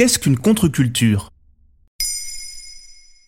Qu'est-ce qu'une contre-culture?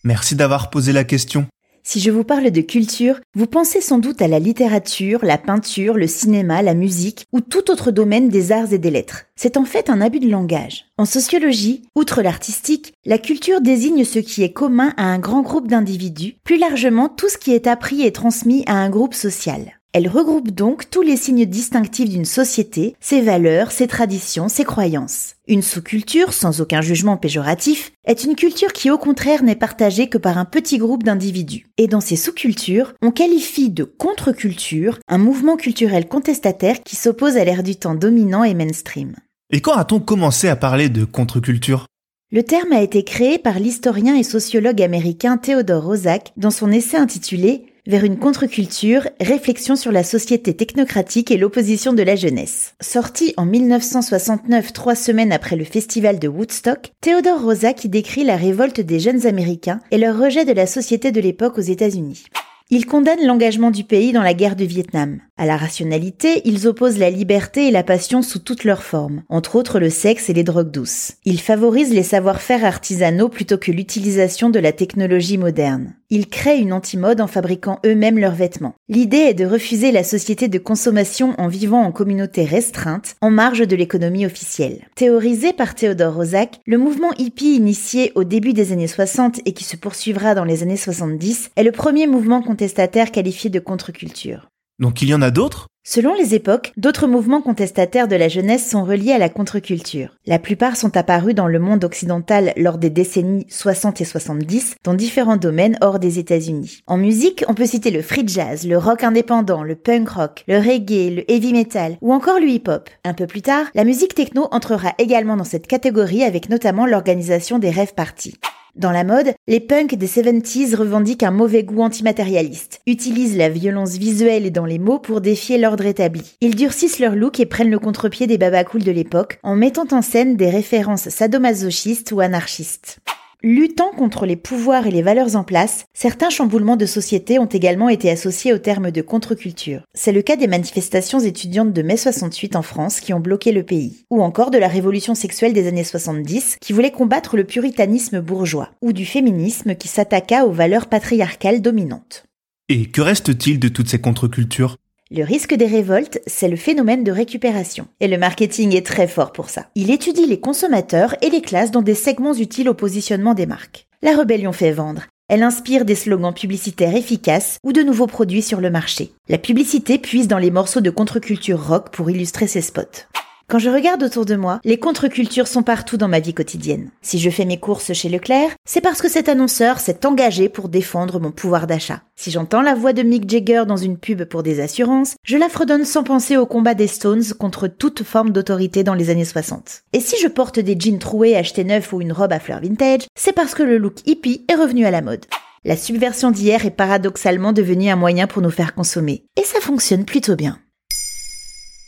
Merci d'avoir posé la question. Si je vous parle de culture, vous pensez sans doute à la littérature, la peinture, le cinéma, la musique ou tout autre domaine des arts et des lettres. C'est en fait un abus de langage. En sociologie, outre l'artistique, la culture désigne ce qui est commun à un grand groupe d'individus, plus largement tout ce qui est appris et transmis à un groupe social. Elle regroupe donc tous les signes distinctifs d'une société, ses valeurs, ses traditions, ses croyances. Une sous-culture, sans aucun jugement péjoratif, est une culture qui au contraire n'est partagée que par un petit groupe d'individus. Et dans ces sous-cultures, on qualifie de contre-culture un mouvement culturel contestataire qui s'oppose à l'ère du temps dominant et mainstream. Et quand a-t-on commencé à parler de contre-culture? Le terme a été créé par l'historien et sociologue américain Theodore Roszak dans son essai intitulé vers une contre-culture, réflexion sur la société technocratique et l'opposition de la jeunesse. Sorti en 1969, trois semaines après le festival de Woodstock, Theodore Rosa y décrit la révolte des jeunes Américains et leur rejet de la société de l'époque aux États-Unis. Il condamne l'engagement du pays dans la guerre du Vietnam. À la rationalité, ils opposent la liberté et la passion sous toutes leurs formes, entre autres le sexe et les drogues douces. Ils favorisent les savoir-faire artisanaux plutôt que l'utilisation de la technologie moderne. Ils créent une antimode en fabriquant eux-mêmes leurs vêtements. L'idée est de refuser la société de consommation en vivant en communauté restreinte, en marge de l'économie officielle. Théorisé par Theodore Roszak, le mouvement hippie initié au début des années 60 et qui se poursuivra dans les années 70 est le premier mouvement contestataire qualifié de contre-culture. Donc il y en a d'autres? Selon les époques, d'autres mouvements contestataires de la jeunesse sont reliés à la contre-culture. La plupart sont apparus dans le monde occidental lors des décennies 60 et 70 dans différents domaines hors des États-Unis. En musique, on peut citer le free jazz, le rock indépendant, le punk rock, le reggae, le heavy metal ou encore le hip-hop. Un peu plus tard, la musique techno entrera également dans cette catégorie avec notamment l'organisation des rêves parties. Dans la mode, les punks des 70s revendiquent un mauvais goût antimatérialiste, utilisent la violence visuelle et dans les mots pour défier l'ordre établi. Ils durcissent leur look et prennent le contre-pied des babacools de l'époque en mettant en scène des références sadomasochistes ou anarchistes. Luttant contre les pouvoirs et les valeurs en place, certains chamboulements de société ont également été associés au terme de contre-culture. C'est le cas des manifestations étudiantes de mai 68 en France qui ont bloqué le pays, ou encore de la révolution sexuelle des années 70 qui voulait combattre le puritanisme bourgeois, ou du féminisme qui s'attaqua aux valeurs patriarcales dominantes. Et que reste-t-il de toutes ces contre-cultures? Le risque des révoltes, c'est le phénomène de récupération. Et le marketing est très fort pour ça. Il étudie les consommateurs et les classes dans des segments utiles au positionnement des marques. La rébellion fait vendre. Elle inspire des slogans publicitaires efficaces ou de nouveaux produits sur le marché. La publicité puise dans les morceaux de contre-culture rock pour illustrer ses spots. Quand je regarde autour de moi, les contre-cultures sont partout dans ma vie quotidienne. Si je fais mes courses chez Leclerc, c'est parce que cet annonceur s'est engagé pour défendre mon pouvoir d'achat. Si j'entends la voix de Mick Jagger dans une pub pour des assurances, je la fredonne sans penser au combat des Stones contre toute forme d'autorité dans les années 60. Et si je porte des jeans troués achetés neufs ou une robe à fleurs vintage, c'est parce que le look hippie est revenu à la mode. La subversion d'hier est paradoxalement devenue un moyen pour nous faire consommer. Et ça fonctionne plutôt bien.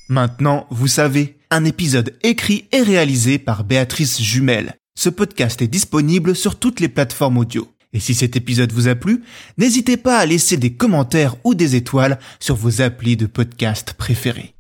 Maintenant, vous savez, un épisode écrit et réalisé par Béatrice Jumel. Ce podcast est disponible sur toutes les plateformes audio. Et si cet épisode vous a plu, n'hésitez pas à laisser des commentaires ou des étoiles sur vos applis de podcast préférés.